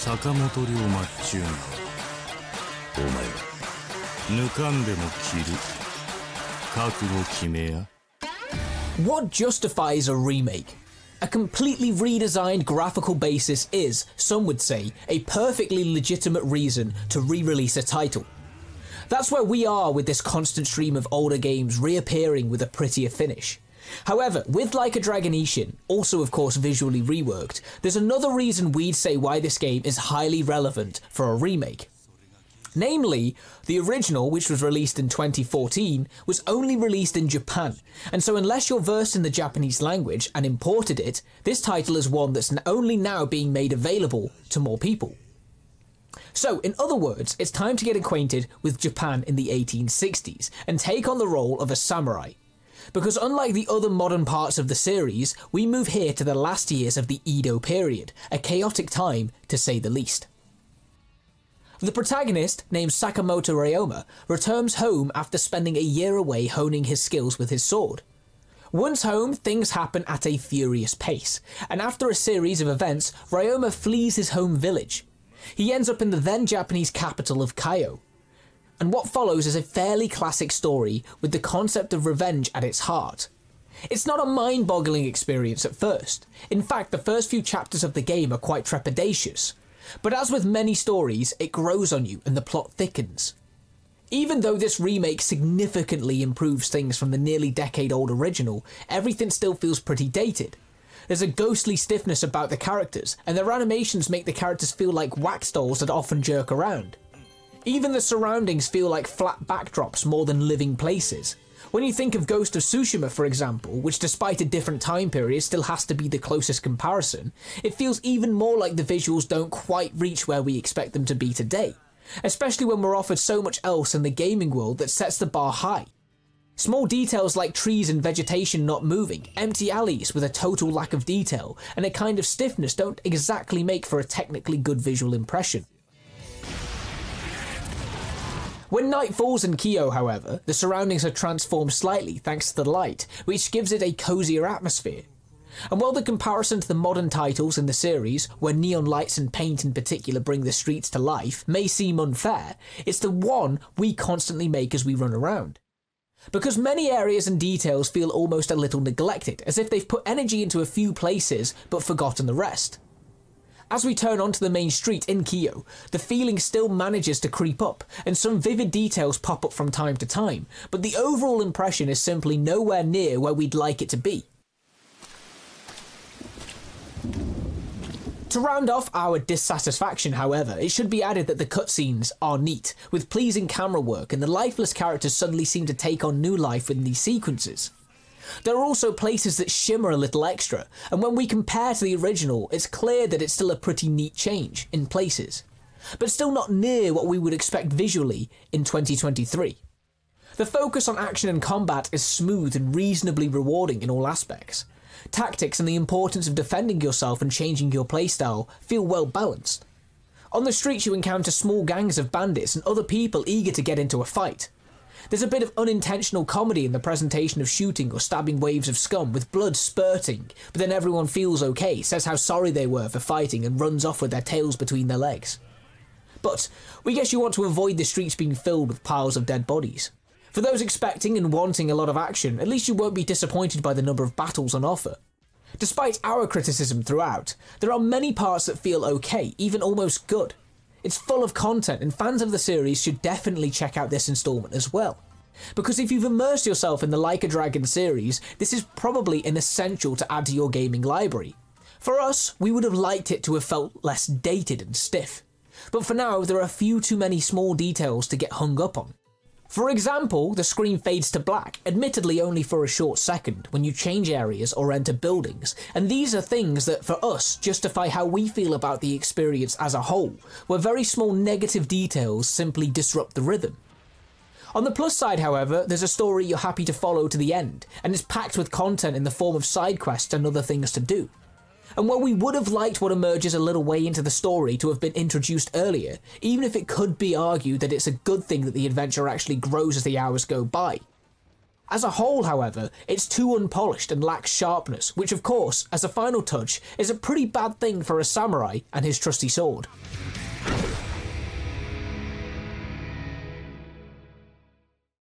坂本龍馬っちゅうのはお前は抜かんでも切る覚悟決めや What justifies a remake? A completely redesigned graphical basis is, some would say, a perfectly legitimate reason to re release a title. That's where we are with this constant stream of older games reappearing with a prettier finish. However, with Like a Dragon Ishin, also of course visually reworked, there's another reason we'd say why this game is highly relevant for a remake. Namely, the original, which was released in 2014, was only released in Japan, and so unless you're versed in the Japanese language and imported it, this title is one that's only now being made available to more people. So, in other words, it's time to get acquainted with Japan in the 1860s and take on the role of a samurai. Because unlike the other modern parts of the series, we move here to the last years of the Edo period, a chaotic time to say the least. The protagonist, named Sakamoto Ryoma, returns home after spending a year away honing his skills with his sword. Once home, things happen at a furious pace, and after a series of events, Ryoma flees his home village. He ends up in the then Japanese capital of Kyo. And what follows is a fairly classic story with the concept of revenge at its heart. It's not a mind boggling experience at first. In fact, the first few chapters of the game are quite trepidatious. But as with many stories, it grows on you and the plot thickens. Even though this remake significantly improves things from the nearly decade old original, everything still feels pretty dated. There's a ghostly stiffness about the characters, and their animations make the characters feel like wax dolls that often jerk around. Even the surroundings feel like flat backdrops more than living places. When you think of Ghost of Tsushima, for example, which despite a different time period still has to be the closest comparison, it feels even more like the visuals don't quite reach where we expect them to be today. Especially when we're offered so much else in the gaming world that sets the bar high. Small details like trees and vegetation not moving, empty alleys with a total lack of detail, and a kind of stiffness don't exactly make for a technically good visual impression. When night falls in Kyo, however, the surroundings are transformed slightly thanks to the light, which gives it a cozier atmosphere. And while the comparison to the modern titles in the series, where neon lights and paint in particular bring the streets to life, may seem unfair, it's the one we constantly make as we run around. Because many areas and details feel almost a little neglected, as if they've put energy into a few places but forgotten the rest. As we turn onto the main street in Kyo, the feeling still manages to creep up, and some vivid details pop up from time to time, but the overall impression is simply nowhere near where we'd like it to be. To round off our dissatisfaction, however, it should be added that the cutscenes are neat, with pleasing camera work, and the lifeless characters suddenly seem to take on new life in these sequences. There are also places that shimmer a little extra, and when we compare to the original, it's clear that it's still a pretty neat change in places, but still not near what we would expect visually in 2023. The focus on action and combat is smooth and reasonably rewarding in all aspects. Tactics and the importance of defending yourself and changing your playstyle feel well balanced. On the streets, you encounter small gangs of bandits and other people eager to get into a fight. There's a bit of unintentional comedy in the presentation of shooting or stabbing waves of scum with blood spurting, but then everyone feels okay, says how sorry they were for fighting, and runs off with their tails between their legs. But we guess you want to avoid the streets being filled with piles of dead bodies. For those expecting and wanting a lot of action, at least you won't be disappointed by the number of battles on offer. Despite our criticism throughout, there are many parts that feel okay, even almost good. It's full of content, and fans of the series should definitely check out this installment as well. Because if you've immersed yourself in the Like a Dragon series, this is probably an essential to add to your gaming library. For us, we would have liked it to have felt less dated and stiff. But for now, there are a few too many small details to get hung up on. For example, the screen fades to black, admittedly only for a short second, when you change areas or enter buildings, and these are things that for us justify how we feel about the experience as a whole, where very small negative details simply disrupt the rhythm. On the plus side, however, there's a story you're happy to follow to the end, and it's packed with content in the form of side quests and other things to do. And while we would have liked what emerges a little way into the story to have been introduced earlier, even if it could be argued that it's a good thing that the adventure actually grows as the hours go by. As a whole, however, it's too unpolished and lacks sharpness, which, of course, as a final touch, is a pretty bad thing for a samurai and his trusty sword.